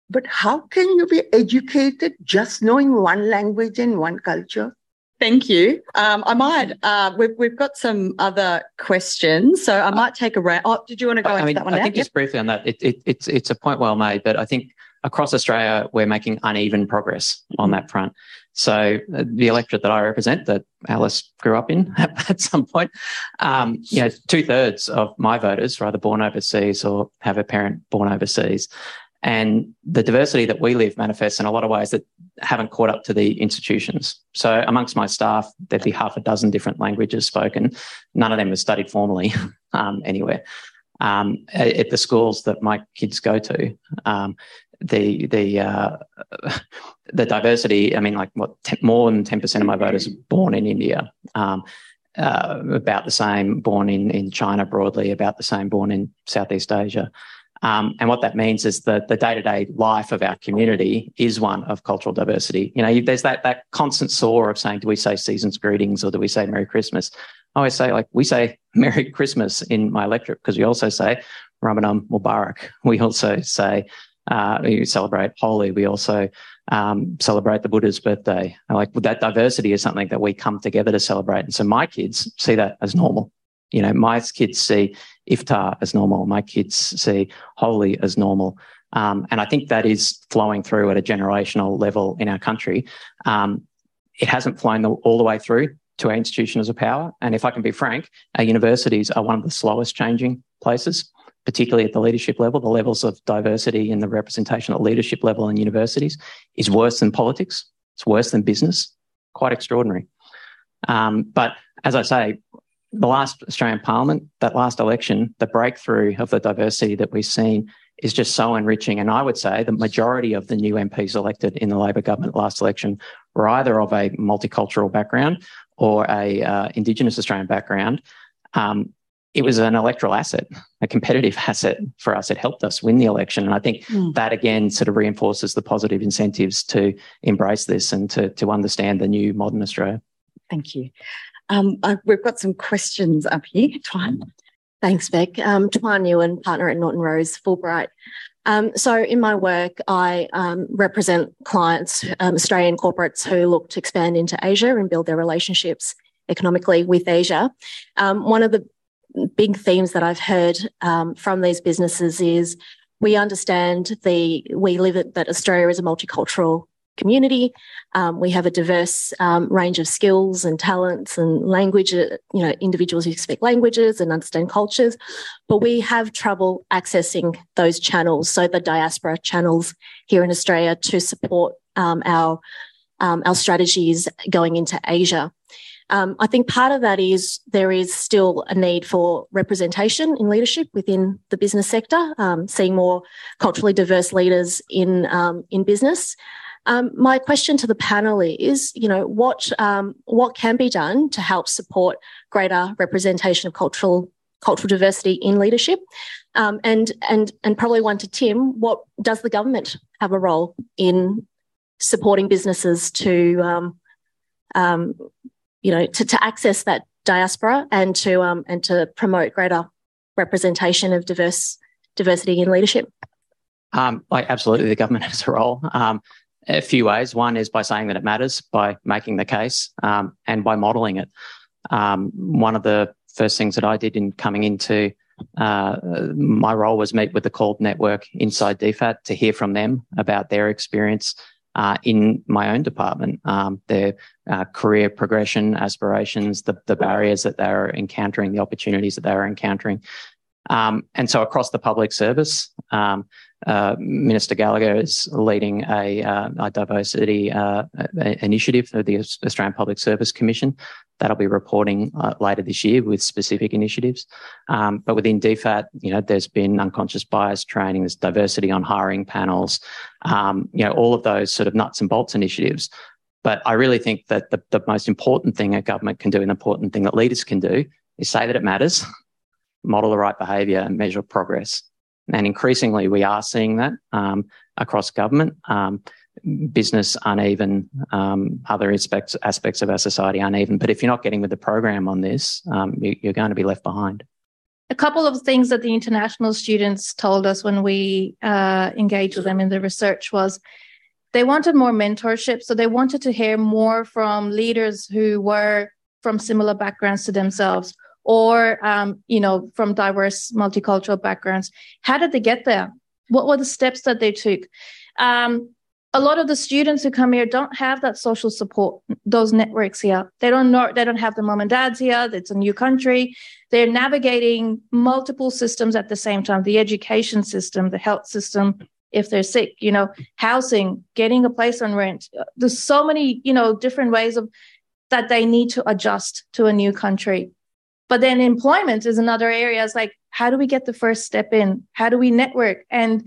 But how can you be educated just knowing one language and one culture? Thank you. Um, I might. Uh, we've we've got some other questions, so I might take a round. Oh, did you want to go I into mean, that one? I now? think just briefly on that, it, it, it's it's a point well made, but I think across Australia we're making uneven progress on that front. So uh, the electorate that I represent, that Alice grew up in (laughs) at some point, um, you know, two thirds of my voters are either born overseas or have a parent born overseas. And the diversity that we live manifests in a lot of ways that haven't caught up to the institutions. So amongst my staff, there'd be half a dozen different languages spoken. None of them was studied formally (laughs) um, anywhere. Um, at the schools that my kids go to, um, the the uh, (laughs) the diversity. I mean, like what ten, more than ten percent of my voters are born in India. Um, uh, about the same born in in China broadly. About the same born in Southeast Asia. Um, and what that means is that the day-to-day life of our community is one of cultural diversity. You know, there's that that constant saw of saying, do we say season's greetings or do we say Merry Christmas? I always say, like, we say (laughs) Merry Christmas in my electorate because we also say Ramadan Mubarak. We also say uh, we celebrate Holi. We also um, celebrate the Buddha's birthday. Like that diversity is something that we come together to celebrate. And so my kids see that as normal. You know, my kids see iftar as normal. My kids see Holi as normal. Um, and I think that is flowing through at a generational level in our country. Um, it hasn't flown the, all the way through to our institutions of power. And if I can be frank, our universities are one of the slowest changing places, particularly at the leadership level. The levels of diversity in the representation at leadership level in universities is worse than politics. It's worse than business. Quite extraordinary. Um, but as I say, the last Australian Parliament, that last election, the breakthrough of the diversity that we've seen is just so enriching. And I would say the majority of the new MPs elected in the Labor government last election were either of a multicultural background or a uh, Indigenous Australian background. Um, it was an electoral asset, a competitive (laughs) asset for us. It helped us win the election. And I think mm. that again sort of reinforces the positive incentives to embrace this and to, to understand the new modern Australia. Thank you. Um, I, we've got some questions up here. Twan. Thanks, Bec. Um, Twan Ewan, partner at Norton Rose Fulbright. Um, so, in my work, I um, represent clients, um, Australian corporates who look to expand into Asia and build their relationships economically with Asia. Um, one of the big themes that I've heard um, from these businesses is we understand the we live it that Australia is a multicultural community. Um, we have a diverse um, range of skills and talents and language, uh, you know, individuals who speak languages and understand cultures, but we have trouble accessing those channels. So the diaspora channels here in Australia to support um, our um, our strategies going into Asia. Um, I think part of that is there is still a need for representation in leadership within the business sector, um, seeing more culturally diverse leaders in in business. Um, my question to the panel is, you know, what um, what can be done to help support greater representation of cultural cultural diversity in leadership, um, and and and probably one to Tim. What does the government have a role in supporting businesses to, um, um, you know, to, to access that diaspora and to um, and to promote greater representation of diverse diversity in leadership? Um, like absolutely, the government (laughs) has a role. Um, a few ways. One is by saying that it matters, by making the case, um, and by modelling it. Um, one of the first things that I did in coming into uh, my role was meet with the CALD network inside DFAT to hear from them about their experience uh, in my own department, um, their uh, career progression, aspirations, the, the barriers that they're encountering, the opportunities that they're encountering. Um, and so across the public service, um, uh, Minister Gallagher is leading a, uh, a diversity uh, initiative for the Australian Public Service Commission. That'll be reporting uh, later this year with specific initiatives. Um, but within DFAT, you know, there's been unconscious bias training, there's diversity on hiring panels, um, you know, all of those sort of nuts and bolts initiatives. But I really think that the, the most important thing a government can do, an important thing that leaders can do, is say that it matters, (laughs) model the right behaviour, and measure progress. And increasingly, we are seeing that um, across government, um, business uneven, um, other aspects aspects of our society uneven. But if you're not getting with the program on this, um, you, you're going to be left behind. A couple of things that the international students told us when we uh, engaged with them in the research was they wanted more mentorship. So they wanted to hear more from leaders who were from similar backgrounds to themselves or um, you know from diverse multicultural backgrounds. How did they get there? What were the steps that they took? Um, a lot of the students who come here don't have that social support those networks here. They don't know they don't have the mom and dads here. It's a new country. They're navigating multiple systems at the same time the education system the health system if they're sick you know housing getting a place on rent. There's so many you know different ways of that they need to adjust to a new country but then employment is another area. It's like, how do we get the first step in? How do we network? And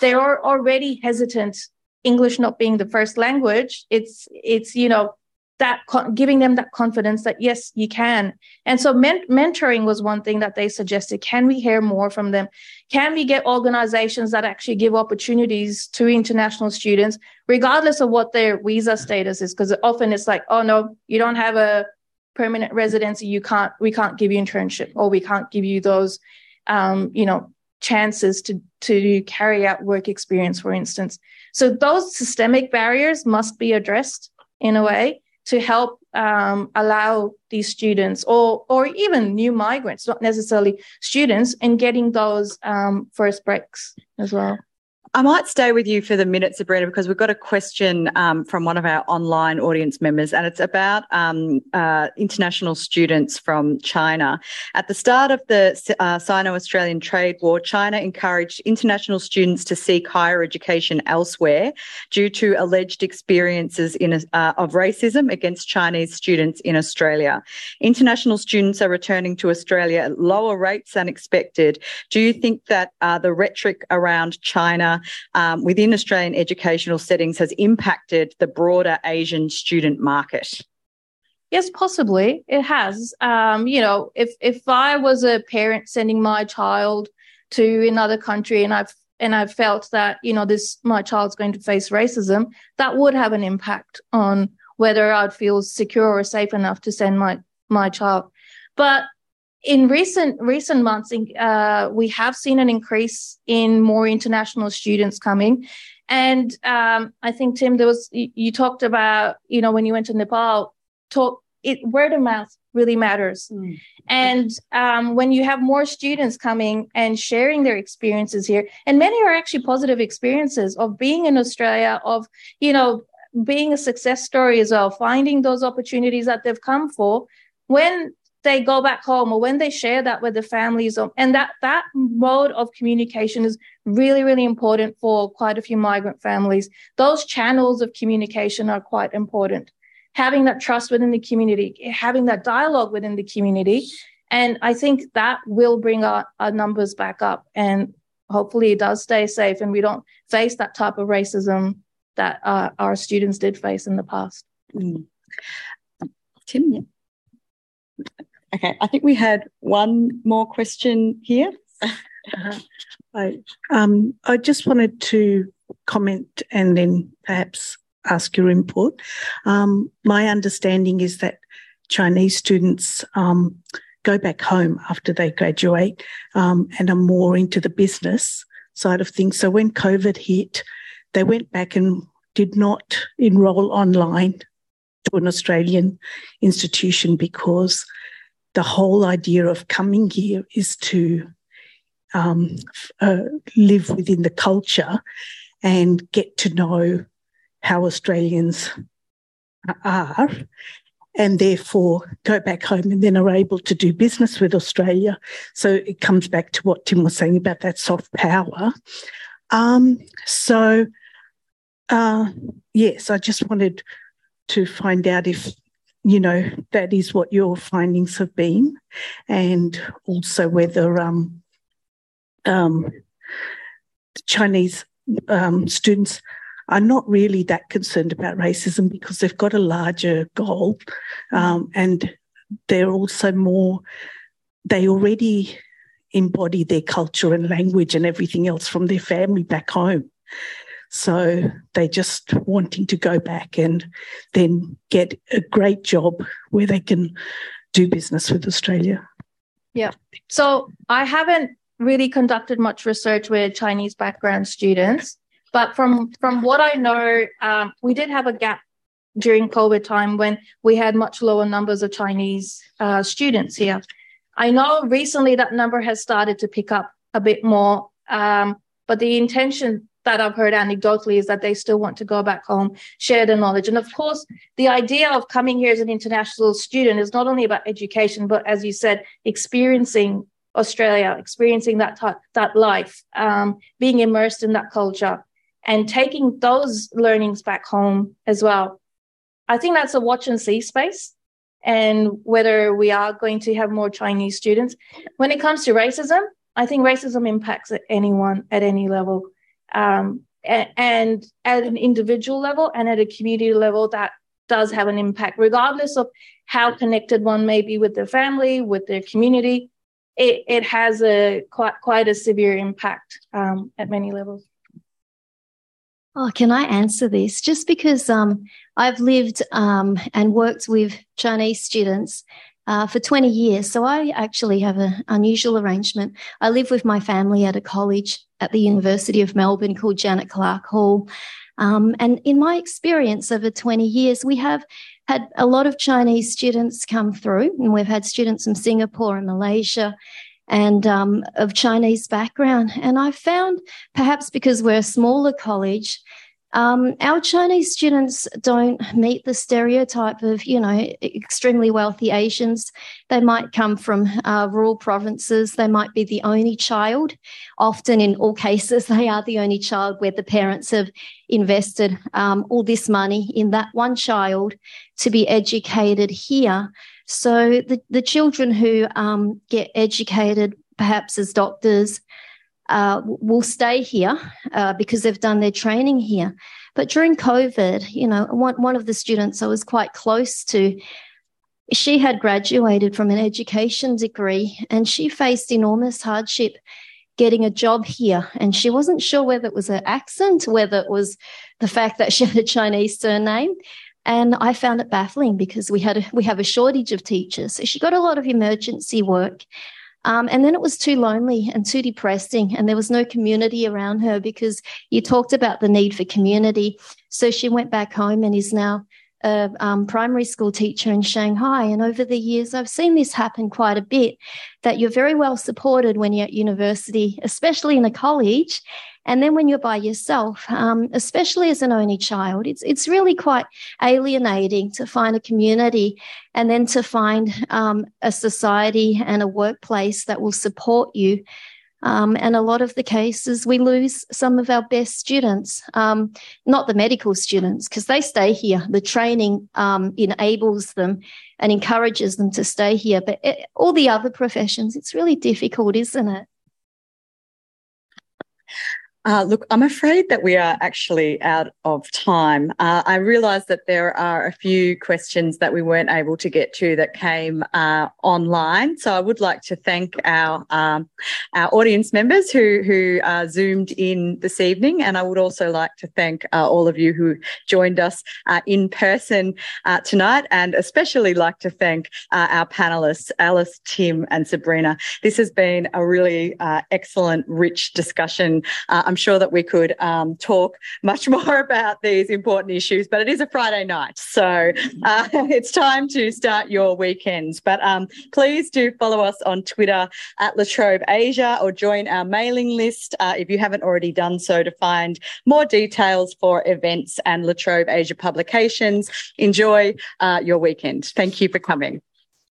they are already hesitant, English not being the first language. It's, it's, you know, that giving them that confidence that yes you can and so men- mentoring was one thing that they suggested can we hear more from them can we get organizations that actually give opportunities to international students regardless of what their visa status is because often it's like oh no you don't have a permanent residency, you can't, we can't give you internship or we can't give you those, um, you know, chances to, to carry out work experience, for instance. So those systemic barriers must be addressed in a way to help um, allow these students or or even new migrants, not necessarily students, in getting those um, first breaks as well. I might stay with you for the minute, Sabrina, because we've got a question um, from one of our online audience members, and it's about um, uh, international students from China. At the start of the uh, Sino Australian trade war, China encouraged international students to seek higher education elsewhere due to alleged experiences in, uh, of racism against Chinese students in Australia. International students are returning to Australia at lower rates than expected. Do you think that uh, the rhetoric around China um, within Australian educational settings has impacted the broader Asian student market? Yes, possibly it has. Um, you know, if if I was a parent sending my child to another country and I've and I've felt that you know this my child's going to face racism, that would have an impact on whether I'd feel secure or safe enough to send my my child. But in recent recent months, uh, we have seen an increase in more international students coming, and um, I think Tim, there was you, you, talked about you know when you went to Nepal, talk it word of mouth really matters, mm. and um, when you have more students coming and sharing their experiences here, and many are actually positive experiences of being in Australia, of you know being a success story as well, finding those opportunities that they've come for when they go back home or when they share that with the families and that that mode of communication is really really important for quite a few migrant families those channels of communication are quite important having that trust within the community, having that dialogue within the community. And I think that will bring our, our numbers back up. And hopefully it does stay safe and we don't face that type of racism that uh, our students did face in the past. Mm. Tim, yeah. Okay, I think we had one more question here. Uh-huh. (laughs) I, um, I just wanted to comment and then perhaps ask your input. Um, my understanding is that Chinese students um, go back home after they graduate um, and are more into the business side of things. So when COVID hit, they went back and did not enroll online to an Australian institution because the whole idea of coming here is to um, uh, live within the culture and get to know how Australians are, and therefore go back home and then are able to do business with Australia. So it comes back to what Tim was saying about that soft power. Um, so, uh, yes, I just wanted to find out if you know that is what your findings have been, and also whether um, um, Chinese um, students are not really that concerned about racism because they've got a larger goal um, and they're also more, they already embody their culture and language and everything else from their family back home. So they're just wanting to go back and then get a great job where they can do business with Australia. Yeah. So I haven't really conducted much research with Chinese background students, but from from what I know, um, we did have a gap during COVID time when we had much lower numbers of Chinese uh, students here. I know recently that number has started to pick up a bit more, um, but the intention that I've heard anecdotally is that they still want to go back home, share the knowledge. And of course, the idea of coming here as an international student is not only about education, but as you said, experiencing Australia, experiencing that that life, um, being immersed in that culture, and taking those learnings back home as well. I think that's a watch and see space, and whether we are going to have more Chinese students. When it comes to racism, I think racism impacts anyone at any level, um, and, and at an individual level and at a community level, that does have an impact, regardless of how connected one may be with their family, with their community it, it has a quite quite a severe impact um, at many levels. Oh, can I answer this? Just because um, I've lived um, and worked with Chinese students uh, for 20 years. So I actually have an unusual arrangement. I live with my family at a college at the University of Melbourne called Janet Clarke Hall. Um, and in my experience over 20 years, we have had a lot of Chinese students come through, and we've had students from Singapore and Malaysia and um, of Chinese background. And I found, perhaps because we're a smaller college, um, our Chinese students don't meet the stereotype of, you know, extremely wealthy Asians. They might come from uh, rural provinces. They might be the only child. Often, in all (laughs) cases, they are the only child where the parents have invested um, all this money in that one child to be educated here. So the, the children who um, get educated, perhaps as doctors, uh, will stay here uh, because they've done their training here. But during COVID, you know, one, one of the students I was quite close to, she had graduated from an education degree and she faced enormous hardship getting a job here. And she wasn't sure whether it was her accent, whether it was the fact that she had a Chinese surname. And I found it baffling because we had a, we have a shortage of teachers. So she got a lot of emergency work. Um, and then it was too lonely and too depressing, and there was no community around her because you talked about the need for community. So she went back home and is now a um, primary school teacher in Shanghai. And over the years, I've seen this happen quite a bit that you're very well supported when you're at university, especially in a college. And then when you're by yourself, um, especially as an only child, it's it's really quite alienating to find a community and then to find um, a society and a workplace that will support you Um, and a lot of the cases, we lose some of our best students, um, not the medical students, because they stay here. The training um, enables them and encourages them to stay here. But it, all the other professions, it's really difficult, isn't it? Uh, look, I'm afraid that we are actually out of time. Uh, I realise that there are a few questions that we weren't able to get to that came uh, online. So I would like to thank our um, our audience members who who uh, zoomed in this evening, and I would also like to thank uh, all of you who joined us uh, in person tonight, and especially like to thank our panelists, Alice, Tim, and Sabrina. This has been a really excellent, rich discussion. I'm sure that we could um, talk much (laughs) more about these important issues, but it is a Friday night. So uh, (laughs) it's time to start your weekends. But um, please do follow us on Twitter at La Trobe Asia or join our mailing list uh, if you haven't already done so to find more details for events and La Trobe Asia publications. Enjoy uh, your weekend. Thank you for coming.